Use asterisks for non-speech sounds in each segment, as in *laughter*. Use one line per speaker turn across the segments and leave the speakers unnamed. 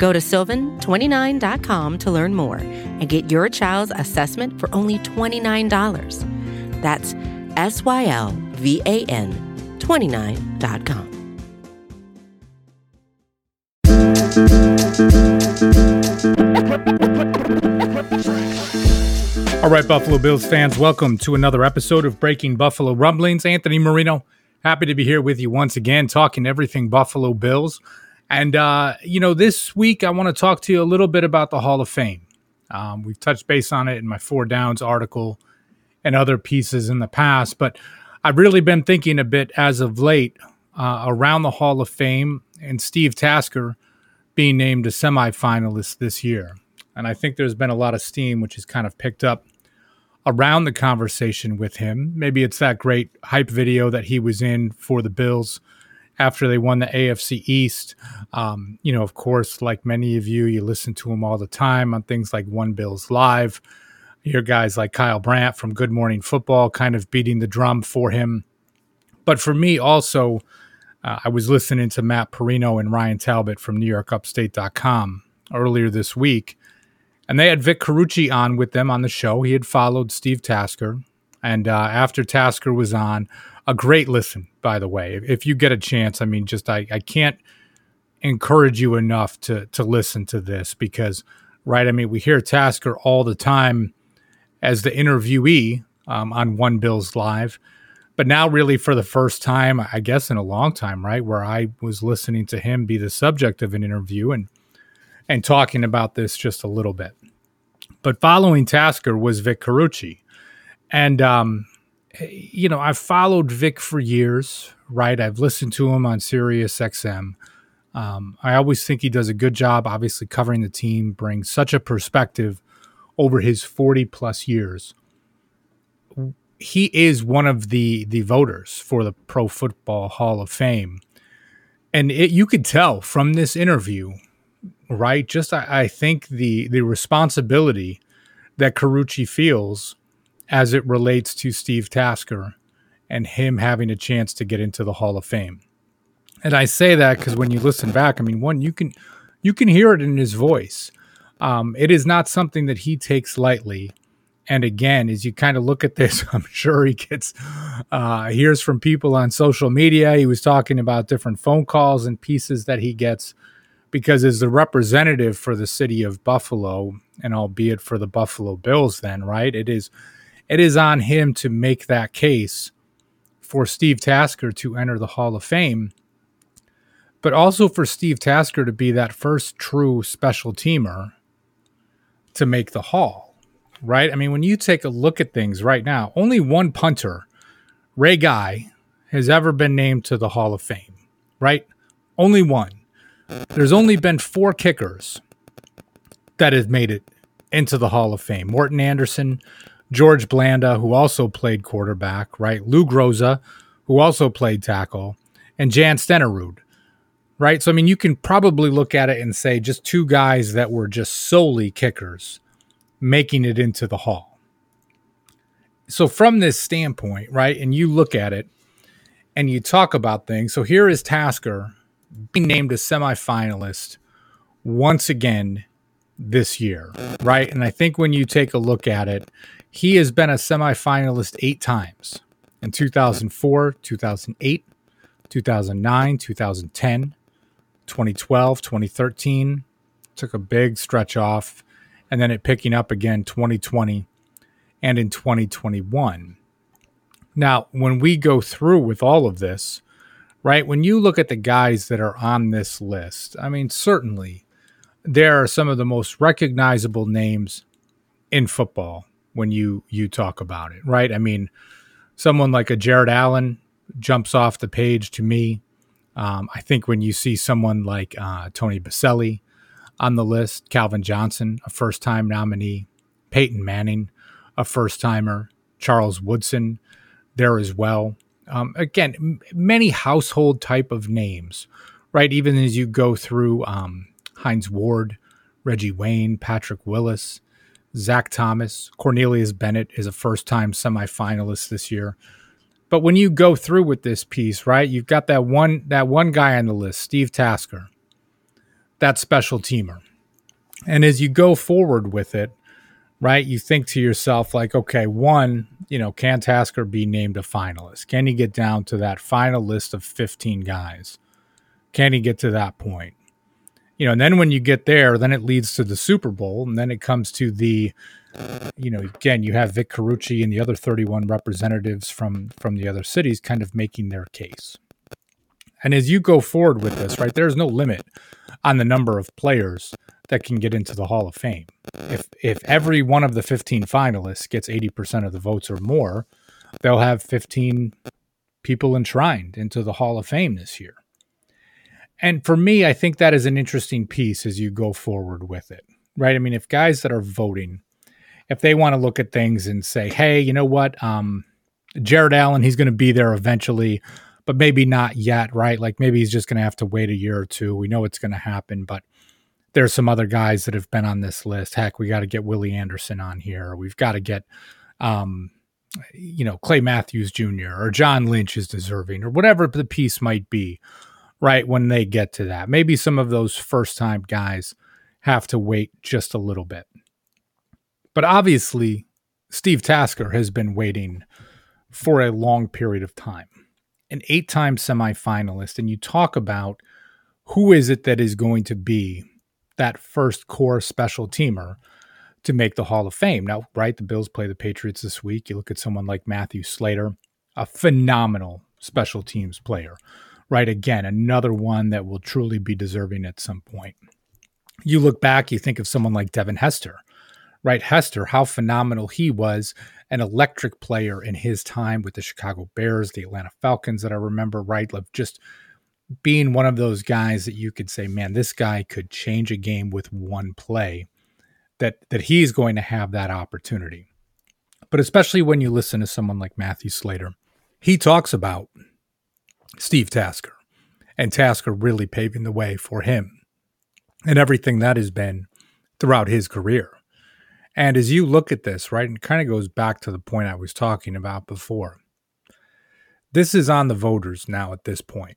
Go to sylvan29.com to learn more and get your child's assessment for only $29. That's S Y L V A N 29.com.
All right, Buffalo Bills fans, welcome to another episode of Breaking Buffalo Rumblings. Anthony Marino, happy to be here with you once again, talking everything Buffalo Bills. And, uh, you know, this week I want to talk to you a little bit about the Hall of Fame. Um, we've touched base on it in my Four Downs article and other pieces in the past, but I've really been thinking a bit as of late uh, around the Hall of Fame and Steve Tasker being named a semifinalist this year. And I think there's been a lot of steam, which has kind of picked up around the conversation with him. Maybe it's that great hype video that he was in for the Bills after they won the AFC East. Um, you know, of course, like many of you, you listen to him all the time on things like One Bills Live. You hear guys like Kyle Brandt from Good Morning Football kind of beating the drum for him. But for me, also, uh, I was listening to Matt Parrino and Ryan Talbot from NewYorkUpstate.com earlier this week and they had Vic Carucci on with them on the show. He had followed Steve Tasker. And uh, after Tasker was on, a great listen, by the way. If, you get a chance, I mean, just I, I can't encourage you enough to to listen to this because, right? I mean, we hear Tasker all the time as the interviewee um, on One Bills Live, but now, really, for the first time, I guess in a long time, right, where I was listening to him be the subject of an interview and and talking about this just a little bit. But following Tasker was Vic Carucci. And, um, you know, I've followed Vic for years, right? I've listened to him on Sirius XM. Um, I always think he does a good job, obviously, covering the team, brings such a perspective over his 40 plus years. He is one of the the voters for the Pro Football Hall of Fame. And it, you could tell from this interview right? Just I, I think the the responsibility that Carucci feels as it relates to Steve Tasker and him having a chance to get into the Hall of Fame. And I say that because when you listen back, I mean, one you can you can hear it in his voice. Um, it is not something that he takes lightly. And again, as you kind of look at this, *laughs* I'm sure he gets uh, hears from people on social media. He was talking about different phone calls and pieces that he gets because as the representative for the city of Buffalo, and albeit for the Buffalo Bills, then right, it is it is on him to make that case for Steve Tasker to enter the Hall of Fame, but also for Steve Tasker to be that first true special teamer to make the Hall, right? I mean, when you take a look at things right now, only one punter, Ray Guy, has ever been named to the Hall of Fame, right? Only one there's only been four kickers that have made it into the Hall of Fame. Morten Andersen, George Blanda, who also played quarterback, right? Lou Groza, who also played tackle, and Jan Stenerud, right? So, I mean, you can probably look at it and say just two guys that were just solely kickers making it into the Hall. So, from this standpoint, right, and you look at it and you talk about things. So, here is Tasker being named a semifinalist once again this year, right? And I think when you take a look at it, he has been a semifinalist eight times in 2004, 2008, 2009, 2010, 2012, 2013. Took a big stretch off, and then it picking up again 2020 and in 2021. Now, when we go through with all of this, right? When you look at the guys that are on this list, I mean, certainly there are some of the most recognizable names in football when you you talk about it, right? I mean, someone like a Jared Allen jumps off the page to me. Um, I think when you see someone like uh, Tony Boselli on the list, Calvin Johnson, a first time nominee, Peyton Manning, a first timer, Charles Woodson there as well. Um, again, m- many household type of names, right? Even as you go through um, Hines Ward, Reggie Wayne, Patrick Willis, Zach Thomas, Cornelius Bennett is a first time semifinalist this year. But when you go through with this piece, right, you've got that one that one guy on the list, Steve Tasker, that special teamer. And as you go forward with it, right, you think to yourself, like, okay, one, you know, can Tasker be named a finalist? Can he get down to that final list of 15 guys? Can he get to that point? You know, and then when you get there, then it leads to the Super Bowl, and then it comes to the, you know, again, you have Vic Carucci and the other 31 representatives from from the other cities kind of making their case. And as you go forward with this, right, there's no limit on the number of players that can get into the Hall of Fame. If if every one of the 15 finalists gets 80% of the votes or more, they'll have 15 people enshrined into the Hall of Fame this year. And for me, I think that is an interesting piece as you go forward with it. Right? I mean, if guys that are voting, if they want to look at things and say, "Hey, you know what? Um Jared Allen, he's going to be there eventually." but maybe not yet, right? Like maybe he's just going to have to wait a year or two. We know it's going to happen, but there's some other guys that have been on this list. Heck, we got to get Willie Anderson on here. We've got to get, um, you know, Clay Matthews Jr. or John Lynch is deserving or whatever the piece might be, right? When they get to that, maybe some of those first time guys have to wait just a little bit. But obviously, Steve Tasker has been waiting for a long period of time an eight time semifinalist and you talk about who is it that is going to be that first core special teamer to make the Hall of Fame. Now, right, the Bills play the Patriots this week. You look at someone like Matthew Slater, a phenomenal special teams player, right? Again, another one that will truly be deserving at some point. You look back, you think of someone like Devin Hester, right? Hester, how phenomenal he was, an electric player in his time with the Chicago Bears, the Atlanta Falcons that I remember, right? Like just being one of those guys that you could say, man, this guy could change a game with one play. That that he's going to have that opportunity. But especially when you listen to someone like Matthew Slater, he talks about Steve Tasker and Tasker really paving the way for him and everything that has been throughout his career. And as you look at this, right, it kind of goes back to the point I was talking about before. This is on the voters now at this point.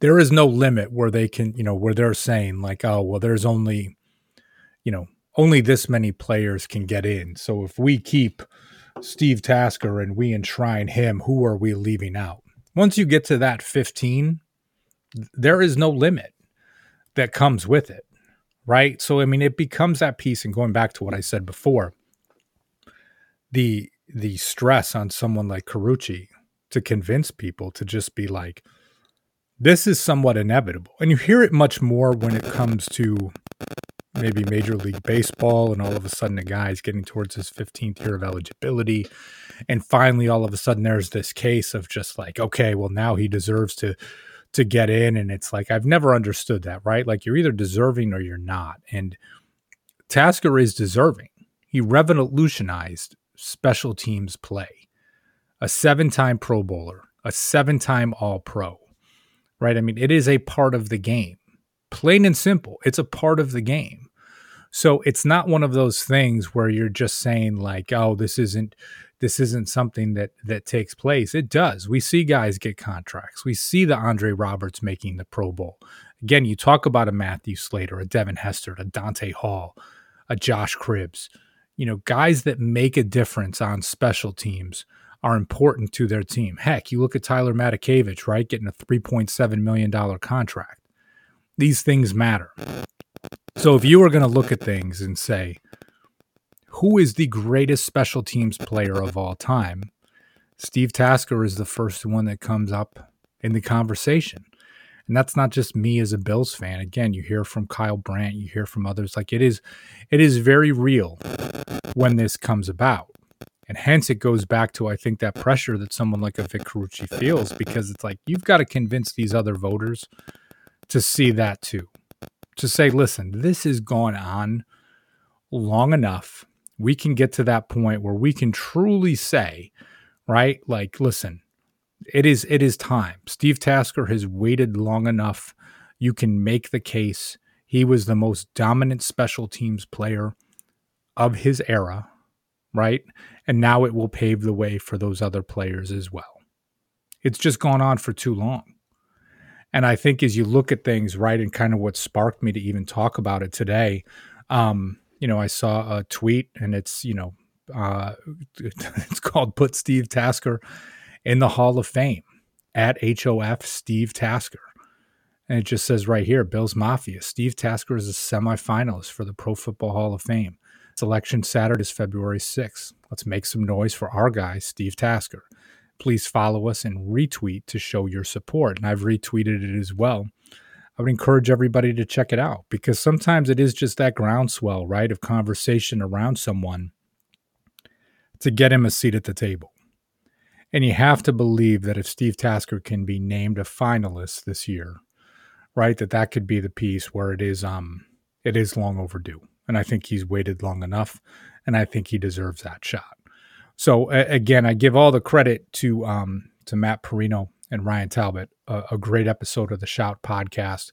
There is no limit where they can, you know, where they're saying, like, oh, well, there's only, you know, only this many players can get in. So if we keep Steve Tasker and we enshrine him, who are we leaving out? Once you get to that 15, there is no limit that comes with it right? So I mean, it becomes that piece, and going back to what I said before, the the stress on someone like Carucci to convince people to just be like, this is somewhat inevitable, and you hear it much more when it comes to maybe Major League Baseball, and all of a sudden a guy's getting towards his 15th year of eligibility. And finally, all of a sudden, there's this case of just like, okay, well, now he deserves to to get in and it's like I've never understood that, right? Like you're either deserving or you're not. And Tasker is deserving. He revolutionized special teams play. A seven-time Pro Bowler, a seven-time All-Pro. Right? I mean, it is a part of the game. Plain and simple, it's a part of the game. So it's not one of those things where you're just saying like, "Oh, this isn't this isn't something that that takes place. It does. We see guys get contracts. We see the Andre Roberts making the Pro Bowl. Again, you talk about a Matthew Slater, a Devin Hester, a Dante Hall, a Josh Cribbs. You know, guys that make a difference on special teams are important to their team. Heck, you look at Tyler Matakevich, right? Getting a $3.7 million contract. These things matter. So if you were going to look at things and say, who is the greatest special teams player of all time? Steve Tasker is the first one that comes up in the conversation. And that's not just me as a Bills fan. Again, you hear from Kyle Brandt, you hear from others. Like it is, it is very real when this comes about. And hence it goes back to I think that pressure that someone like a Vic Carucci feels because it's like you've got to convince these other voters to see that too. To say, listen, this has gone on long enough we can get to that point where we can truly say, right? Like, listen, it is it is time. Steve Tasker has waited long enough. You can make the case he was the most dominant special teams player of his era, right? And now it will pave the way for those other players as well. It's just gone on for too long. And I think as you look at things, right, and kind of what sparked me to even talk about it today, um, you know, I saw a tweet and it's, you know, uh, *laughs* it's called Put Steve Tasker in the Hall of Fame at HOF Steve Tasker. And it just says right here Bills Mafia. Steve Tasker is a semifinalist for the Pro Football Hall of Fame. Selection Saturday is February 6th. Let's make some noise for our guy, Steve Tasker please follow us and retweet to show your support. And I've retweeted it as well. I would encourage everybody to check it out because sometimes it is just that groundswell, right, of conversation around someone to get him a seat at the table. And you have to believe that if Steve Tasker can be named a finalist this year, right, that that could be the piece where it is um it is long overdue. And I think he's waited long enough and I think he deserves that shot. So again, I give all the credit to um, to Matt Parrino and Ryan Talbot, a, a, great episode of the Shout podcast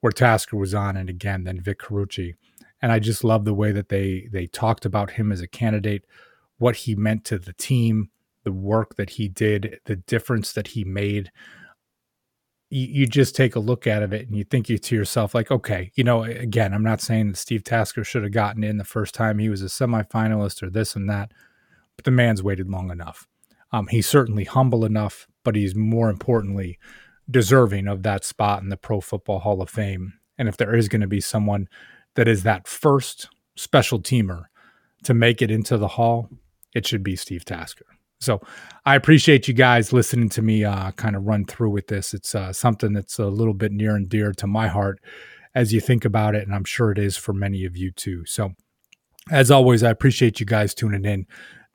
where Tasker was on, and again, then Vic Carucci. And I just love the way that they they talked about him as a candidate, what he meant to the team, the work that he did, the difference that he made. You, you just take a look at it and you think to yourself, like, okay, you know, again, I'm not saying that Steve Tasker should have gotten in the first time he was a semifinalist or this and that but the man's waited long enough. Um, he's certainly humble enough, but he's more importantly deserving of that spot in the Pro Football Hall of Fame. And if there is going to be someone that is that first special teamer to make it into the Hall, it should be Steve Tasker. So I appreciate you guys listening to me uh, kind of run through with this. It's uh, something that's a little bit near and dear to my heart as you think about it, and I'm sure it is for many of you too. So, as always, I appreciate you guys tuning in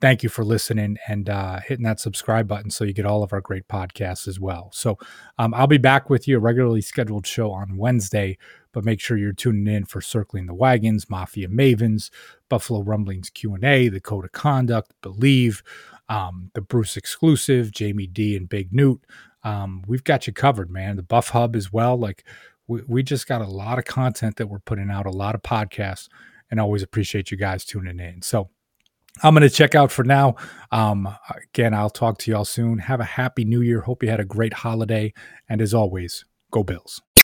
thank you for listening and uh, hitting that subscribe button so you get all of our great podcasts as well. So um, I'll be back with you a regularly scheduled show on Wednesday, but make sure you're tuning in for Circling the Wagons, Mafia Mavens, Buffalo Rumblings Q&A, the Code of Conduct, Billieve, um, the Bruce exclusive, Jamie D and Big Newt. Um, we've got you covered, man. The Buff Hub as well. Like we, we just got a lot of content that we're putting out, a lot of podcasts, and always appreciate you guys tuning in. So I'm going to check out for now. Um, again, I'll talk to y'all soon. Have a happy new year. Hope you had a great holiday. And as always, go Bills.